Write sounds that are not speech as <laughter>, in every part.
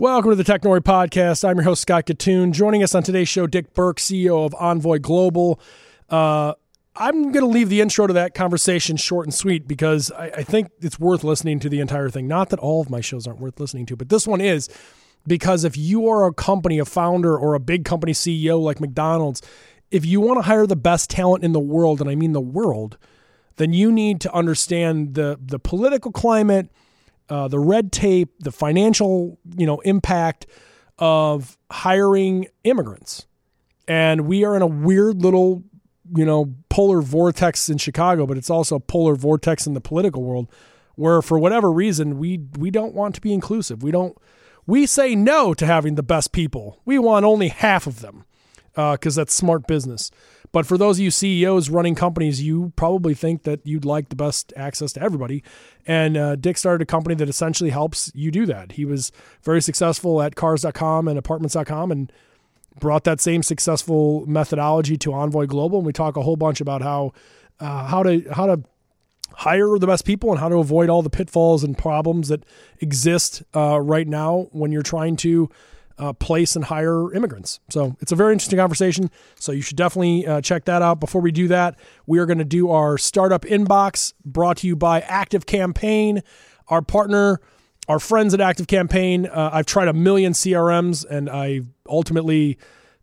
Welcome to the Technori Podcast. I'm your host, Scott Kitun. Joining us on today's show, Dick Burke, CEO of Envoy Global. Uh, I'm going to leave the intro to that conversation short and sweet because I, I, think it's worth listening to the entire thing. Not that all of my shows aren't worth listening to, but this one is because if you are a company, a founder, or a big company CEO like McDonald's, if you want to hire the best talent in the world, and I mean the world, then you need to understand the the political climate uh, the red tape, the financial, you know, impact of hiring immigrants. And we are in a weird little, you know, polar vortex in Chicago, but it's also a polar vortex in the political world where for whatever reason we we don't want to be inclusive. We don't we say no to having the best people. We want only half of them because uh, that's smart business. But for those of you CEOs running companies, you probably think that you'd like the best access to everybody. And uh, Dick started a company that essentially helps you do that. He was very successful at cars.com and apartments.com and brought that same successful methodology to Envoy Global. And we talk a whole bunch about how uh, how to how to hire the best people and how to avoid all the pitfalls and problems that exist uh, right now when you're trying to uh, place and hire immigrants. So it's a very interesting conversation. So you should definitely uh, check that out. Before we do that, we are going to do our startup inbox brought to you by Active Campaign, our partner, our friends at Active Campaign. Uh, I've tried a million CRMs and I ultimately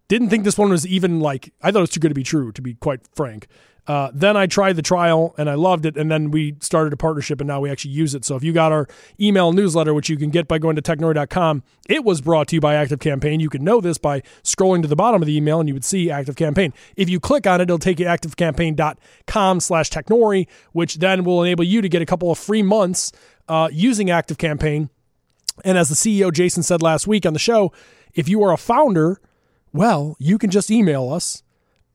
didn't think this one was even like, I thought it was too good to be true, to be quite frank. Uh, then I tried the trial and I loved it. And then we started a partnership and now we actually use it. So if you got our email newsletter, which you can get by going to technori.com, it was brought to you by Active Campaign. You can know this by scrolling to the bottom of the email and you would see Active Campaign. If you click on it, it'll take you to activecampaign.com slash technori, which then will enable you to get a couple of free months uh, using Active Campaign. And as the CEO Jason said last week on the show, if you are a founder, well, you can just email us.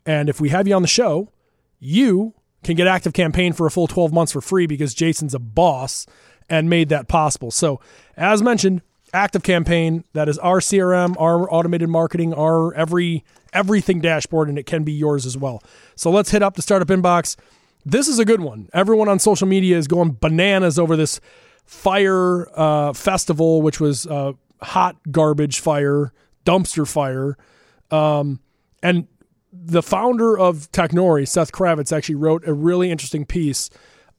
And if we have you on the show, you can get Active Campaign for a full 12 months for free because Jason's a boss and made that possible. So, as mentioned, Active Campaign, that is our CRM, our automated marketing, our every everything dashboard and it can be yours as well. So, let's hit up the startup inbox. This is a good one. Everyone on social media is going bananas over this Fyre uh, festival, which was uh, hot garbage fire, dumpster fire. Um, and the founder of Technori, Seth Kravitz, actually wrote a really interesting piece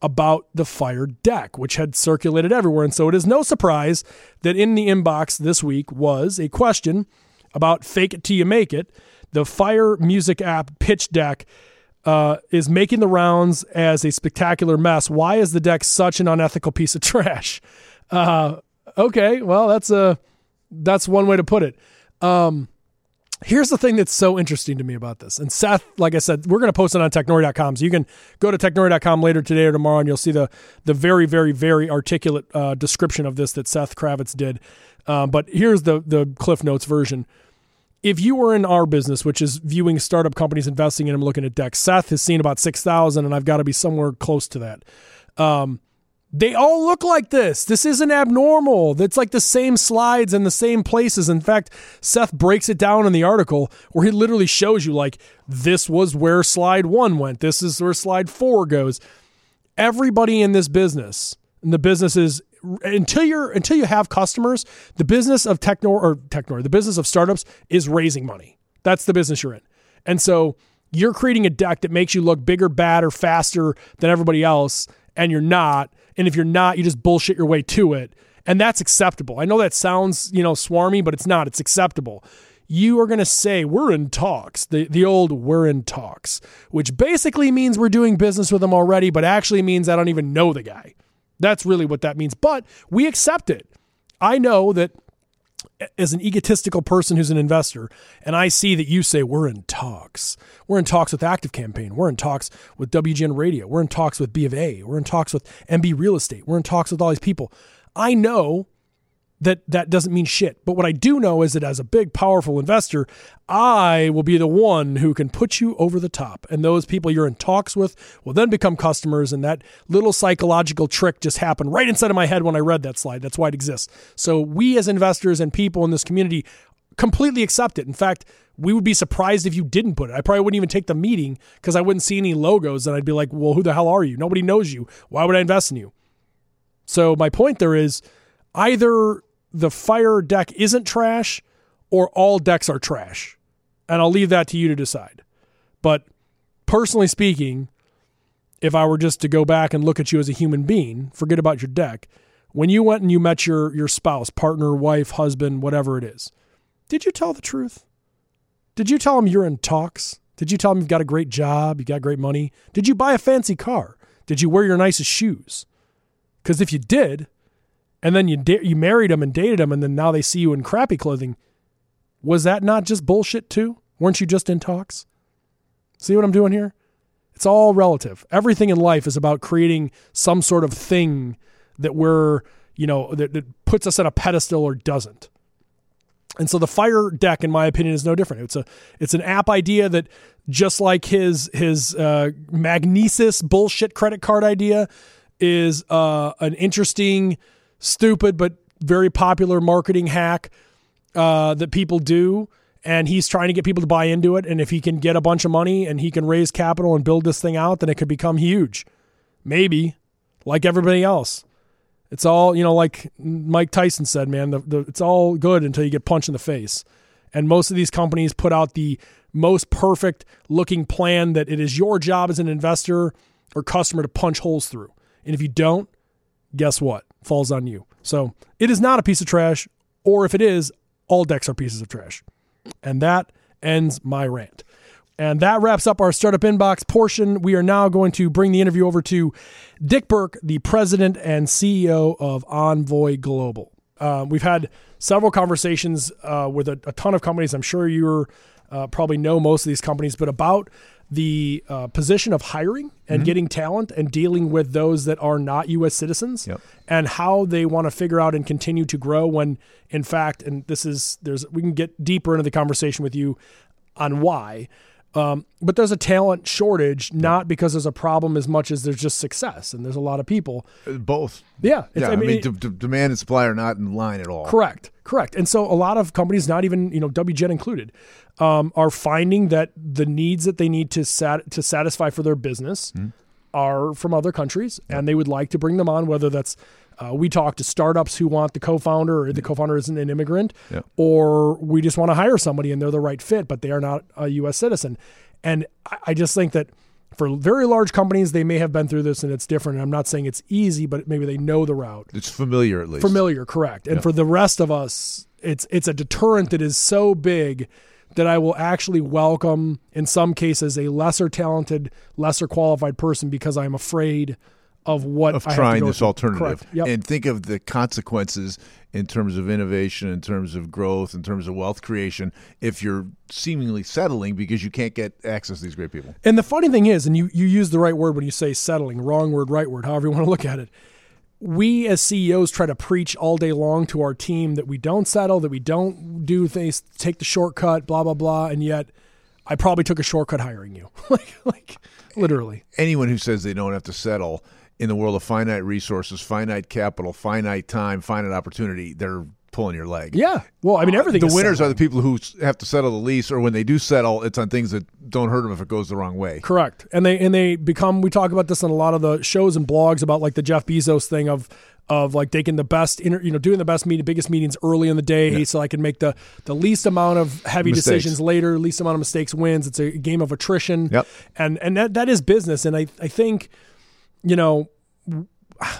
about the Fyre deck, which had circulated everywhere. And so it is no surprise that in the inbox this week was a question about Fake It Till You Make It. The Fyre music app Pitch Deck uh, is making the rounds as a spectacular mess. Why is the deck such an unethical piece of <laughs> trash? Uh, okay, well that's a that's one way to put it. Um, Here's the thing that's so interesting to me about this. And Seth, like I said, we're going to post it on technori.com. So you can go to technori.com later today or tomorrow and you'll see the, the very, very, very articulate uh, description of this that Seth Kravitz did. Um, but here's the, the Cliff Notes version. If you were in our business, which is viewing startup companies, investing in them, looking at decks, Seth has seen about 6,000 and I've got to be somewhere close to that. Um, they all look like this. This isn't abnormal. It's like the same slides in the same places. In fact, Seth breaks it down in the article where he literally shows you, like, this was where slide one went. This is where slide four goes. Everybody in this business, and the business is until you're until you have customers, the business of techno or techno, the business of startups is raising money. That's the business you're in. And so you're creating a deck that makes you look bigger, badder, faster than everybody else, and you're not and if you're not, you just bullshit your way to it. And that's acceptable. I know that sounds, you know, swarmy, but it's not. It's acceptable. You are going to say, we're in talks, the, the old we're in talks, which basically means we're doing business with them already, but actually means I don't even know the guy. That's really what that means. But we accept it. I know that as an egotistical person who's an investor, and I see that you say we're in talks. We're in talks with Active Campaign. We're in talks with WGN Radio. We're in talks with B of A. We're in talks with MB Real Estate. We're in talks with all these people. I know that that doesn't mean shit. But what I do know is that as a big, powerful investor, I will be the one who can put you over the top. And those people you're in talks with will then become customers. And that little psychological trick just happened right inside of my head when I read that slide. That's why it exists. So we as investors and people in this community completely accept it. In fact, we would be surprised if you didn't put it. I probably wouldn't even take the meeting because I wouldn't see any logos and I'd be like, well, who the hell are you? Nobody knows you. Why would I invest in you? So my point there is either the Fyre deck isn't trash or all decks are trash. And I'll leave that to you to decide. But personally speaking, if I were just to go back and look at you as a human being, forget about your deck. When you went and you met your your spouse, partner, wife, husband, whatever it is, did you tell the truth? Did you tell him you're in talks? Did you tell him you've got a great job, you got great money? Did you buy a fancy car? Did you wear your nicest shoes? Because if you did, and then you da- you married him and dated him, and then now they see you in crappy clothing, was that not just bullshit too? Weren't you just in talks? See what I'm doing here? It's all relative. Everything in life is about creating some sort of thing that we're, you know, that, that puts us on a pedestal or doesn't. And so the Fyre deck, in my opinion, is no different. It's a it's an app idea that just like his his uh, Magnises bullshit credit card idea is uh, an interesting, stupid but very popular marketing hack uh, that people do. And he's trying to get people to buy into it. And if he can get a bunch of money and he can raise capital and build this thing out, then it could become huge. Maybe, like everybody else. It's all, you know, like Mike Tyson said, man, the, the, it's all good until you get punched in the face. And most of these companies put out the most perfect looking plan that it is your job as an investor or customer to punch holes through. And if you don't, guess what? Falls on you. So it is not a piece of trash, or if it is, all decks are pieces of trash. And that ends my rant. And that wraps up our startup inbox portion. We are now going to bring the interview over to Dick Burke, the president and CEO of Envoy Global. Uh, we've had several conversations uh, with a, a, ton of companies. I'm sure you uh, probably know most of these companies, but about the uh, position of hiring and mm-hmm. getting talent and dealing with those that are not U.S. citizens yep. and how they want to figure out and continue to grow when, in fact, and this is there's we can get deeper into the conversation with you on why. Um, but there's a talent shortage, not because there's a problem as much as there's just success, and there's a lot of people. Uh, both. Yeah. Yeah. I mean, I mean d- d- demand and supply are not in line at all. Correct. Correct. And so a lot of companies, not even you know WGN included, um, are finding that the needs that they need to sat- to satisfy for their business mm-hmm. are from other countries, and they would like to bring them on, whether that's uh, we talk to startups who want the co-founder or the mm-hmm. co-founder isn't an immigrant, yeah. or we just want to hire somebody and they're the right fit, but they are not a U.S. citizen. And I just think that for very large companies, they may have been through this and it's different. And I'm not saying it's easy, but maybe they know the route. It's familiar at least. Familiar, correct. And yeah. for the rest of us, it's it's a deterrent that is so big that I will actually welcome, in some cases, a lesser talented, lesser qualified person because I'm afraid of what of trying this through. alternative. Yep. and think of the consequences in terms of innovation in terms of growth in terms of wealth creation if you're seemingly settling because you can't get access to these great people. And the funny thing is and you, you use the right word when you say settling wrong word right word however you want to look at it. We as CEOs try to preach all day long to our team that we don't settle that we don't do things take the shortcut blah blah blah and yet I probably took a shortcut hiring you. <laughs> Like like literally. Anyone who says they don't have to settle in the world of finite resources, finite capital, finite time, finite opportunity, they're pulling your leg. Yeah. Well, I mean, everything. Uh, the winners settling. are the people who have to settle the lease, or when they do settle, it's on things that don't hurt them if it goes the wrong way. Correct. And they and they become. We talk about this on a lot of the shows and blogs about like the Jeff Bezos thing of of like taking the best, inter, you know, doing the best meeting, biggest meetings early in the day, yeah. so I can make the the least amount of heavy mistakes. decisions later, least amount of mistakes wins. It's a game of attrition. Yep. And and that that is business. And I I think, you know,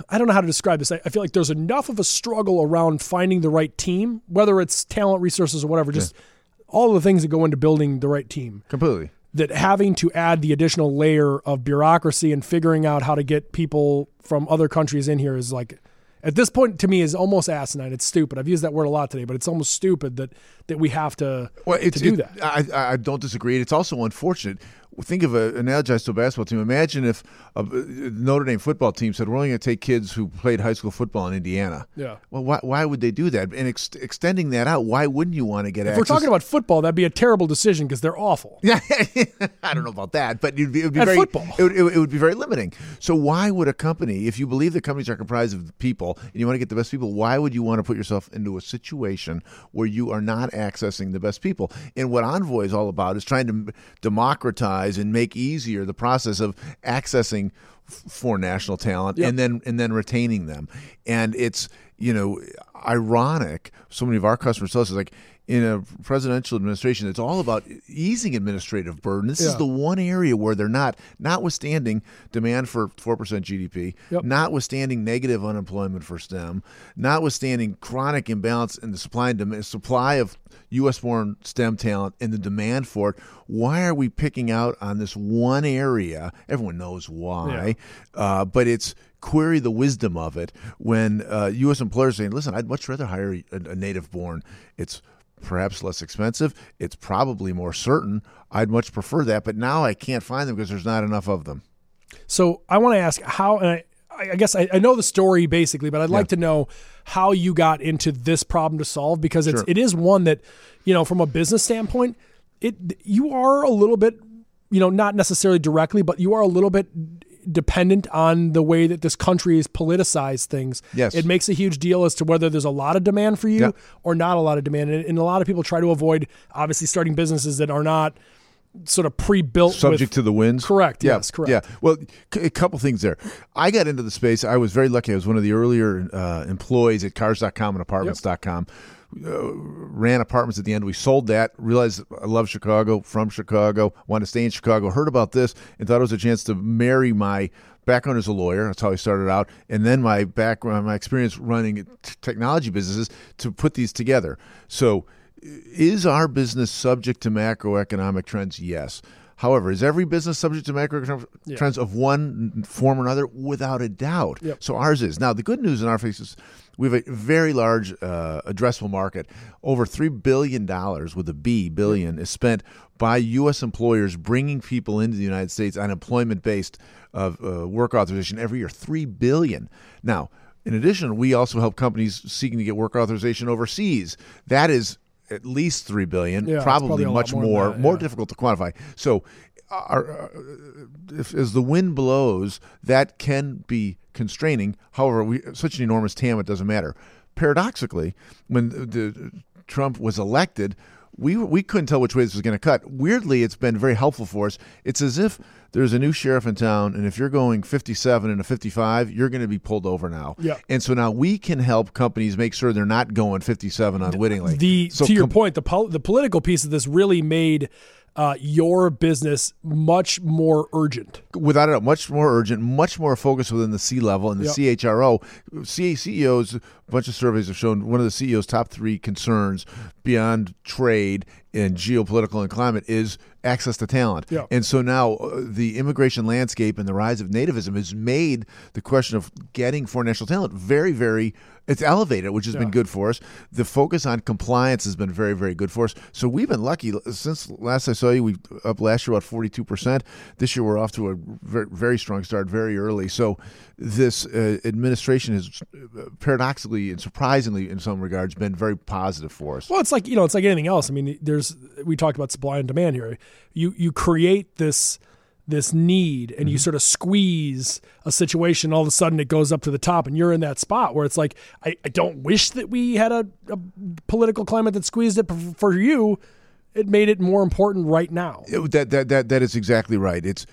I don't know how to describe this. I, feel like there's enough of a struggle around finding the right team, whether it's talent, resources, or whatever, just yeah. all the things that go into building the right team. Completely. That having to add the additional layer of bureaucracy and figuring out how to get people from other countries in here is like, at this point, to me, is almost asinine. It's stupid. I've used that word a lot today, but it's almost stupid that that we have to, well, to do it, that. I, I don't disagree. It's also unfortunate think of an analogize to a basketball team. Imagine if a Notre Dame football team said, "We're only going to take kids who played high school football in Indiana." Yeah. Well, why, why would they do that? And ex- extending that out, why wouldn't you want to get? If access? we're talking about football, that'd be a terrible decision because they're awful. Yeah, <laughs> I don't know about that, but it'd be, it would be At very football. It would, it, it would be very limiting. So why would a company, if you believe that companies are comprised of people and you want to get the best people, why would you want to put yourself into a situation where you are not accessing the best people? And what Envoy is all about is trying to democratize and make easier the process of accessing for national talent yep. and then and then retaining them and it's you know, ironic. So many of our customers tell us is like in a presidential administration, it's all about easing administrative burden. This Yeah. is the one area where they're not, notwithstanding demand for 4% GDP, Yep. notwithstanding negative unemployment for STEM, notwithstanding chronic imbalance in the supply and demand, supply of U.S. born STEM talent and the demand for it. Why are we picking out on this one area? Everyone knows why, uh, but it's query the wisdom of it when uh, U.S. employers saying, "Listen, I'd much rather hire a, a native born. It's perhaps less expensive. It's probably more certain. I'd much prefer that, but now I can't find them because there's not enough of them." So I want to ask how, and I, I guess I, I know the story basically, but I'd like to know how you got into this problem to solve because it's Sure. it is one that you know from a business standpoint, it you are a little bit you know not necessarily directly, but you are a little bit dependent on the way that this country has politicized things. Yes. it makes a huge deal as to whether there's a lot of demand for you Yeah. or not a lot of demand, and, and a lot of people try to avoid obviously starting businesses that are not sort of pre-built subject with, to the winds. Correct, Yeah, yes, correct. Yeah. Well, c- a couple things there. I got into the space. I was very lucky. I was one of the earlier uh, employees at Cars.com and Apartments.com. Uh, ran apartments at the end. We sold that. Realized I love Chicago. From Chicago. Wanted to stay in Chicago. Heard about this and thought it was a chance to marry my background as a lawyer. That's how I started out, and then my background, my experience running t- technology businesses to put these together. So is our business subject to macroeconomic trends? Yes. However, is every business subject to macroeconomic Yeah. trends of one form or another? Without a doubt. Yep. So ours is. Now, the good news in our case is we have a very large uh, addressable market. Over $3 billion with a B, billion, is spent by U.S. employers bringing people into the United States on employment based of uh, work authorization every year. 3 billion. Now, in addition, we also help companies seeking to get work authorization overseas. That is at least three billion, Yeah, probably, probably much more more, that, more difficult to quantify. So, our, uh, if, as the wind blows, that can be constraining. However, we such an enormous TAM, it doesn't matter. Paradoxically, when the, the, Trump was elected, we we couldn't tell which way this was going to cut. Weirdly, it's been very helpful for us. It's as if there's a new sheriff in town, and if you're going 57 and a 55, you're going to be pulled over now. Yeah. And so now we can help companies make sure they're not going 57 unwittingly. the so to your com- point, the pol- the political piece of this really made uh, your business much more urgent. without a doubt, much more urgent, much more focused within the C level and the Yep. CHRO. C- CEOs, a bunch of surveys have shown one of the CEO's top three concerns beyond trade and geopolitical and climate is access to talent. Yep. And so now uh, the immigration landscape and the rise of nativism has made the question of getting foreign national talent very, very it's elevated, which has been good for us. The focus on compliance has been very, very good for us. So we've been lucky since last I saw you. We up last year about forty two percent. This year we're off to a very, very strong start, very early. So this uh, administration has uh, paradoxically and surprisingly, in some regards, been very positive for us. Well, it's like you know, it's like anything else. I mean, there's we talked about supply and demand here. You you create this this need and Mm-hmm. you sort of squeeze a situation all of a sudden it goes up to the top and you're in that spot where it's like i, I don't wish that we had a, a political climate that squeezed it but for you it made it more important right now It- that that that that is exactly right. It's it,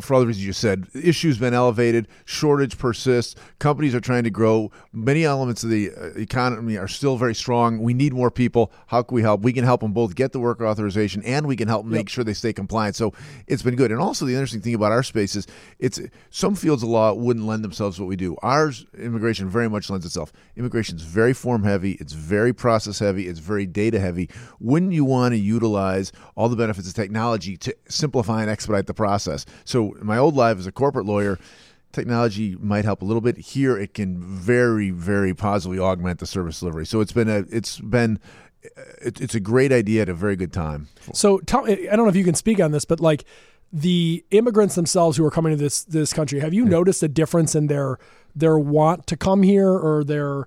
for all the reasons you said, issues have been elevated, shortage persists. Companies are trying to grow. Many elements of the uh, economy are still very strong. We need more people. How can we help? We can help them both get the work authorization, and we can help make sure they stay compliant. So it's been good. And also, the interesting thing about our space is, it's some fields of law wouldn't lend themselves to what we do. Ours, immigration, very much lends itself. Immigration is very form heavy. It's very process heavy. It's very data heavy. Wouldn't you want to utilize all the benefits of technology to simplify and expedite the process? So, my old life as a corporate lawyer, technology might help a little bit. Here, it can very, very positively augment the service delivery. So, it's been a, it's been, uh, it, it's a great idea at a very good time. So tell I don't know if you can speak on this, but like the immigrants themselves who are coming to this this country, have you noticed a difference in their their want to come here or their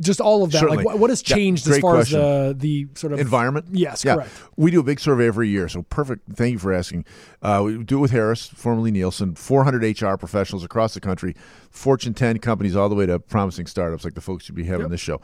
just all of that? Certainly. Like what, what has Yeah, changed as far question. as the the sort of environment. Yes, yeah. correct. We do a big survey every year, so perfect. Thank you for asking. Uh, we do it with Harris, formerly Nielsen, 400 HR professionals across the country, Fortune 10 companies, all the way to promising startups like the folks you'd be having Yep. this show.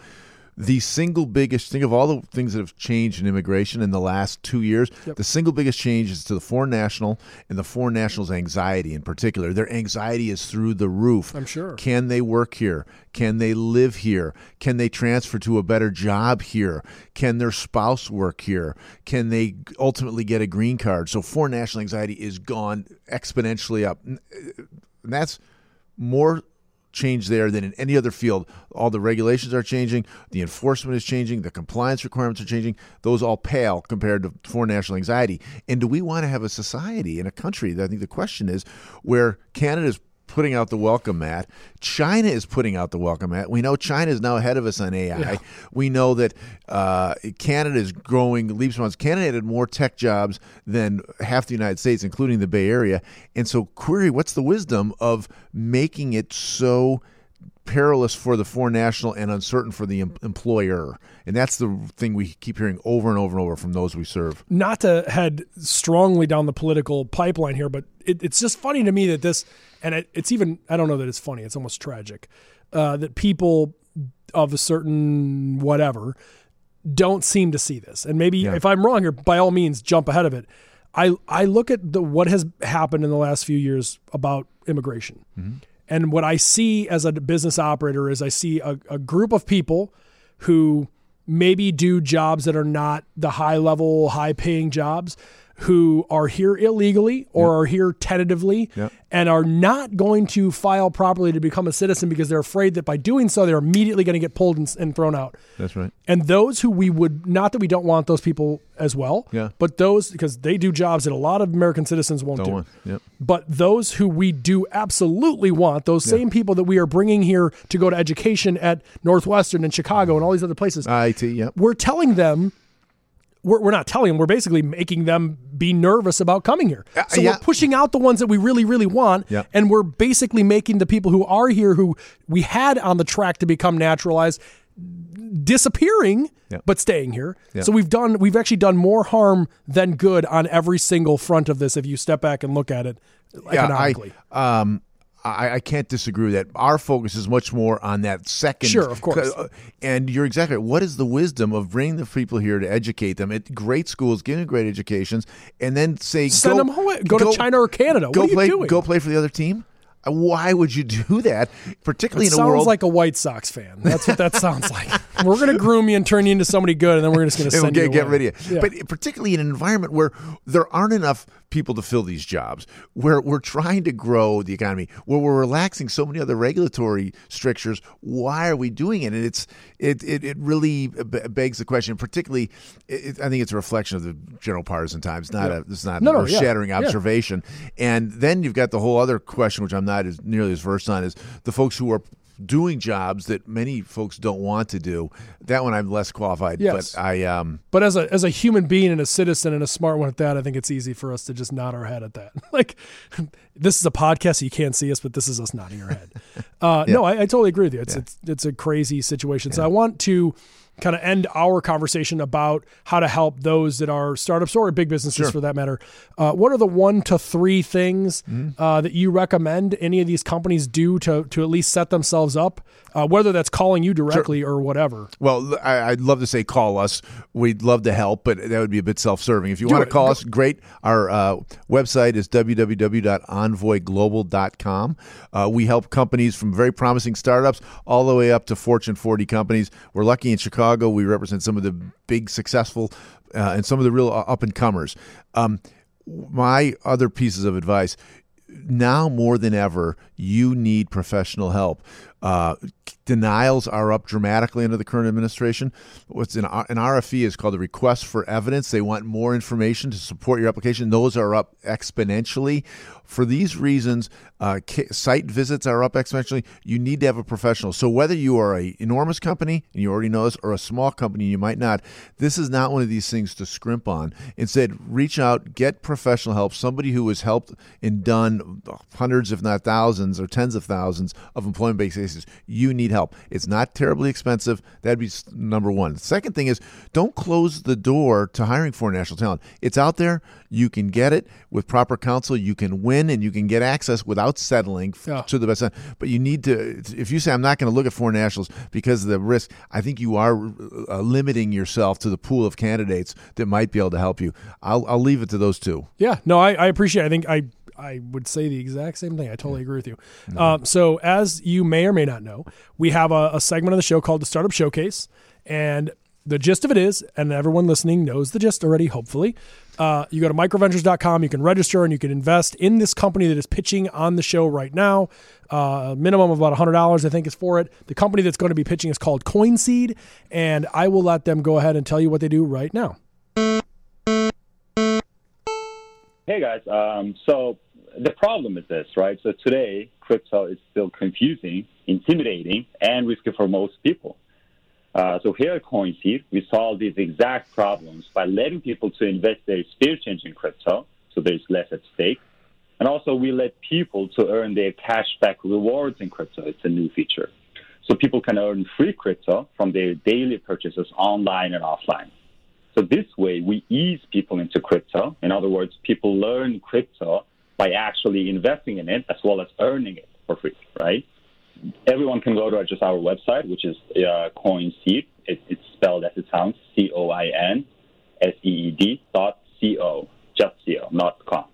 The single biggest think of all the things that have changed in immigration in the last two years. Yep. The single biggest change is to the foreign national and the foreign nationals' anxiety in particular. Their anxiety is through the roof. I'm sure. Can they work here? Can they live here? Can they transfer to a better job here? Can their spouse work here? Can they ultimately get a green card? So foreign national anxiety is gone exponentially up. And uh, that's more change there than in any other field. All the regulations are changing, the enforcement is changing, the compliance requirements are changing. Those all pale compared to foreign national anxiety. And do we want to have a society in a country? I think the question is where Canada's putting out the welcome mat. China is putting out the welcome mat. We know China is now ahead of us on AI. Yeah. We know that uh, Canada is growing leaps and bounds. Canada had more tech jobs than half the United States, including the Bay Area. And so, query: What's the wisdom of making it so? Perilous for the foreign national and uncertain for the em- employer. And that's the thing we keep hearing over and over and over from those we serve. not to head strongly down the political pipeline here, but it, it's just funny to me that this, and it, it's even, I don't know that it's funny, it's almost tragic, uh, that people of a certain whatever don't seem to see this. And maybe Yeah. if I'm wrong here, by all means, jump ahead of it. I, I look at the what has happened in the last few years about immigration. And what I see as a business operator is I see a, a group of people who maybe do jobs that are not the high level, high paying jobs, who are here illegally or are here tentatively Yep. and are not going to file properly to become a citizen because they're afraid that by doing so, they're immediately going to get pulled and, and thrown out. That's right. And those who we would not that we don't want those people as well, Yeah. but those because they do jobs that a lot of American citizens won't Don't do. want. Yep. But those who we do absolutely want, those same people that we are bringing here to go to education at Northwestern and Chicago and all these other places, IT. Yep. we're telling them, we're, we're not telling them, we're basically making them be nervous about coming here. So yeah. we're pushing out the ones that we really, really want. Yeah. And we're basically making the people who are here, who we had on the track to become naturalized, disappearing Yeah. but staying here. Yeah. So we've done we've actually done more harm than good on every single front of this if you step back and look at it economically. I, um, I, I can't disagree with that. Our focus is much more on that second. Sure, of course. Uh, And you're exactly right. What is the wisdom of bringing the people here to educate them at great schools, giving them great educations, and then say, Send go, them home. Go, to China or Canada. Go what are you play. doing? Go play for the other team. Uh, Why would you <laughs> do that? Particularly it in a sounds world like a White Sox fan. That's what that sounds <laughs> like. We're going to groom you and turn you into somebody good, and then we're just going <laughs> to send get, you get away. rid of you. Yeah. But particularly in an environment where there aren't enough people to fill these jobs, where we're trying to grow the economy, where we're relaxing so many other regulatory strictures, why are we doing it? And it's it it, it really begs the question. Particularly, it, I think it's a reflection of the general partisan times. Not a it's not No, no, a shattering Yeah. observation. And then you've got the whole other question, which I'm not as nearly as versed on, is the folks who are doing jobs that many folks don't want to do. That one I'm less qualified. Yes. But I um But as a as a human being and a citizen and a smart one at that, I think it's easy for us to just nod our head at that. <laughs> like, this is a podcast, so you can't see us, but this is us nodding our head. <laughs> Uh, No, I, I totally agree with you. It's it's, it's a crazy situation. So I want to kind of end our conversation about how to help those that are startups or big businesses for that matter. Uh, what are the one to three things Mm-hmm. uh, that you recommend any of these companies do to to at least set themselves up, uh, whether that's calling you directly or whatever? Well, I, I'd love to say call us. We'd love to help, but that would be a bit self-serving. If you want it. to call Go- us, great. Our uh, website is www.envoyglobal.com. Uh, we help companies from very promising startups all the way up to Fortune 40 companies. We're lucky in Chicago. We represent some of the big, successful, uh, and some of the real up and comers. Um, my other pieces of advice now more than ever, you need professional help. Uh, denials are up dramatically under the current administration. What's an, RFE is called a request for evidence. They want more information to support your application. Those are up exponentially. For these reasons, uh, site visits are up exponentially. You need to have a professional. So whether you are a enormous company and you already know this, or a small company you might not, this is not one of these things to scrimp on. Instead, reach out, get professional help. Somebody who has helped and done hundreds, if not thousands, or tens of thousands of employment-based basis. You need help. It's not terribly expensive. That'd be number one. Second thing is don't close the door to hiring foreign national talent. It's out there. You can get it with proper counsel. You can win and you can get access without settling Yeah. to the best. But you need to, if you say, I'm not going to look at foreign nationals because of the risk, I think you are uh, limiting yourself to the pool of candidates that might be able to help you. I'll, I'll leave it to those two. Yeah, no, I, I appreciate. It. I think I I would say the exact same thing. I totally agree with you. Um, so as you may or may not know, we have a, a segment of the show called the Startup Showcase, and the gist of it is, and everyone listening knows the gist already. Hopefully, uh, you go to microventures.com, you can register, and you can invest in this company that is pitching on the show right now. Uh, minimum of about hundred dollars, I think, is for it. The company that's going to be pitching is called CoinSeed, and I will let them go ahead and tell you what they do right now. Hey guys, um, so the problem is this, right? So today, crypto is still confusing, intimidating, and risky for most people. Uh, so here at CoinSeed, we solve these exact problems by letting people to invest their spare change in crypto, so there's less at stake. And also, we let people to earn their cashback rewards in crypto. It's a new feature. So people can earn free crypto from their daily purchases online and offline. So this way, we ease people into crypto. In other words, people learn crypto by actually investing in it as well as earning it for free, right? Everyone can go to just our website, which is uh, CoinSeed. It, it's spelled as it sounds, C-O-I-N-S-E-E-D dot C-O, just C-O, not com.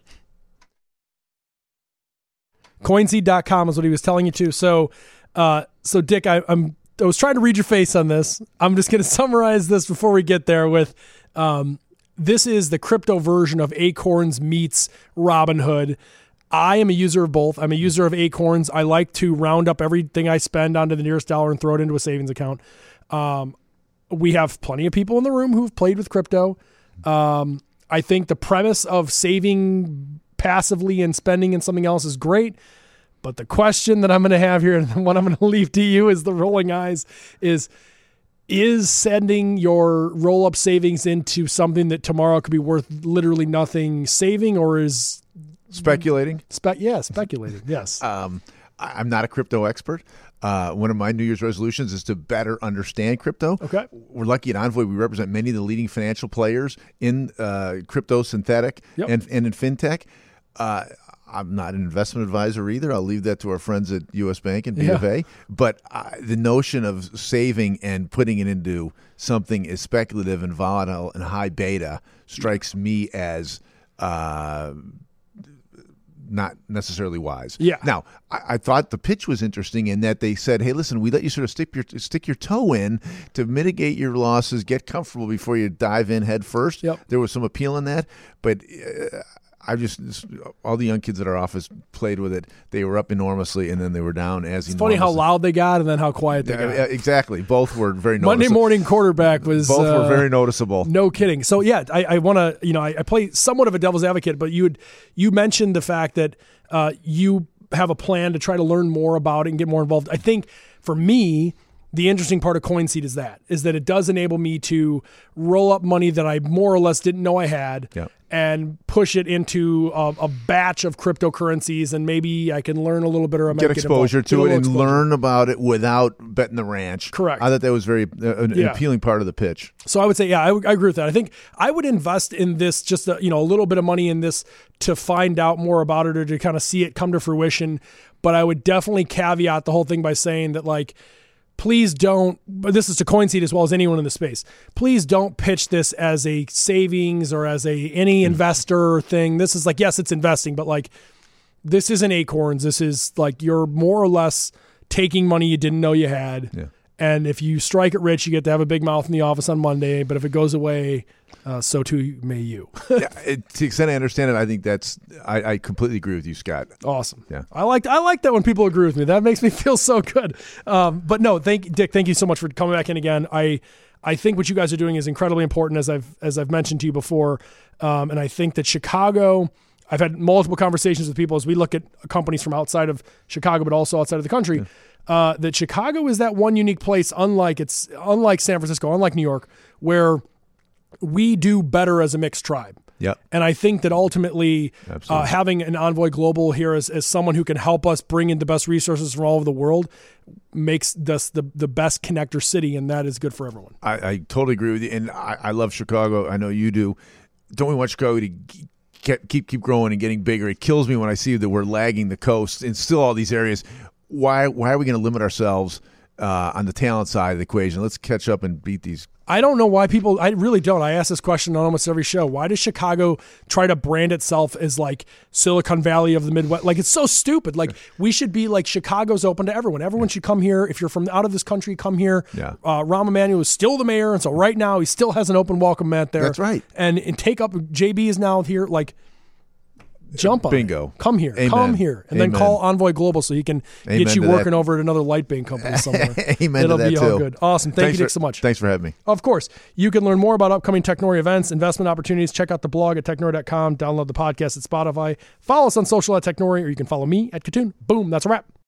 coinseed.com is what he was telling you to. So, uh, so Dick, I, I'm I was trying to read your face on this. I'm just going <laughs> to summarize this before we get there. With um, this is the crypto version of Acorns meets Robinhood. I am a user of both. I'm a user of Acorns. I like to round up everything I spend onto the nearest dollar and throw it into a savings account. Um, we have plenty of people in the room who've played with crypto. Um, I think the premise of saving passively and spending in something else is great. But the question that I'm going to have here, <laughs> and the one I'm going to leave to you, is the rolling eyes is is sending your roll up savings into something that tomorrow could be worth literally nothing saving, or is Speculating. spe- yeah speculating? Yes. <laughs> Um, I'm not a crypto expert. Uh, one of my New Year's resolutions is to better understand crypto. Okay. We're lucky at Envoy. We represent many of the leading financial players in uh, crypto, synthetic, Yep. and, and in fintech. Uh, I'm not an investment advisor either. I'll leave that to our friends at U.S. Bank and B of A. But uh, the notion of saving and putting it into something as speculative and volatile and high beta strikes me as uh, not necessarily wise. Yeah. Now, I, I thought the pitch was interesting in that they said, "Hey, listen, we let you sort of stick your stick your toe in to mitigate your losses, get comfortable before you dive in head first. Yep. There was some appeal in that, but uh, I just all the young kids at our office played with it. They were up enormously, and then they were down as you know. it's funny how loud they got and then how quiet they got. exactly. Both were very noticeable. Monday morning quarterback was Both uh, were very noticeable. No kidding. So yeah, I, I want to, you know, I, I play somewhat of a devil's advocate, but you had, you mentioned the fact that uh, you have a plan to try to learn more about it and get more involved. I think for me, the interesting part of CoinSeed is that is that it does enable me to roll up money that I more or less didn't know I had. Yep. And push it into a, a batch of cryptocurrencies, and maybe I can learn a little bit or I might Get get exposure involved. Get to it little and exposure. learn about it without betting the ranch. Correct. I thought that was very uh, an, an Yeah. appealing part of the pitch. So I would say, yeah, I, I agree with that. I think I would invest in this, just a, you know, a little bit of money in this to find out more about it or to kind of see it come to fruition. But I would definitely caveat the whole thing by saying that, like, please don't. But this is to CoinSeed as well as anyone in the space. Please don't pitch this as a savings or as a any hmm. investor thing. This is like, yes, it's investing, but like, this isn't acorns. This is like you're more or less taking money you didn't know you had. Yeah. And if you strike it rich, you get to have a big mouth in the office on Monday. But if it goes away, uh, so too may you. <laughs> yeah, it, to the extent I understand it, I think that's I, I completely agree with you, Scott. awesome. Yeah. I like I like that when people agree with me. That makes me <laughs> feel so good. Um, but no, thank Dick. Thank you so much for coming back in again. I I think what you guys are doing is incredibly important, as I've as I've mentioned to you before. Um, and I think that Chicago. I've had multiple conversations with people as we look at companies from outside of Chicago, but also outside of the country. Uh, that Chicago is that one unique place, unlike it's unlike San Francisco, unlike New York, where we do better as a mixed tribe. Yep. And I think that ultimately uh, having an Envoy Global here as, as someone who can help us bring in the best resources from all over the world makes this the, the best connector city, and that is good for everyone. I, I totally agree with you, and I, I love Chicago. I know you do. Don't we want Chicago to get, keep keep growing and getting bigger? It kills me when I see that we're lagging the coast and still all these areas. Why why are we going to limit ourselves uh, on the talent side of the equation? Let's catch up and beat these. I don't know why people. I really don't. I ask this question on almost every show. Why does Chicago try to brand itself as like Silicon Valley of the Midwest? Like it's so stupid. Like we should be like Chicago's open to everyone. Everyone should come here. If you're from out of this country, come here. Yeah. Uh, Rahm Emanuel is still the mayor, and so right now he still has an open welcome mat there. That's right. And and take up JB is now here. Like jump on. it. Bingo. Come here. Amen. Come here, and then call Envoy Global so he can Amen get you working that. over at another Lightbank company somewhere. <laughs> Amen It'll to that be too. all good. Awesome. Thank Thanks you, for- so much. Thanks for having me. Of course. You can learn more about upcoming Technori events, investment opportunities. Check out the blog at technori.com. Download the podcast at Spotify. Follow us on social at Technori, or you can follow me at Kitun. Boom. That's a wrap.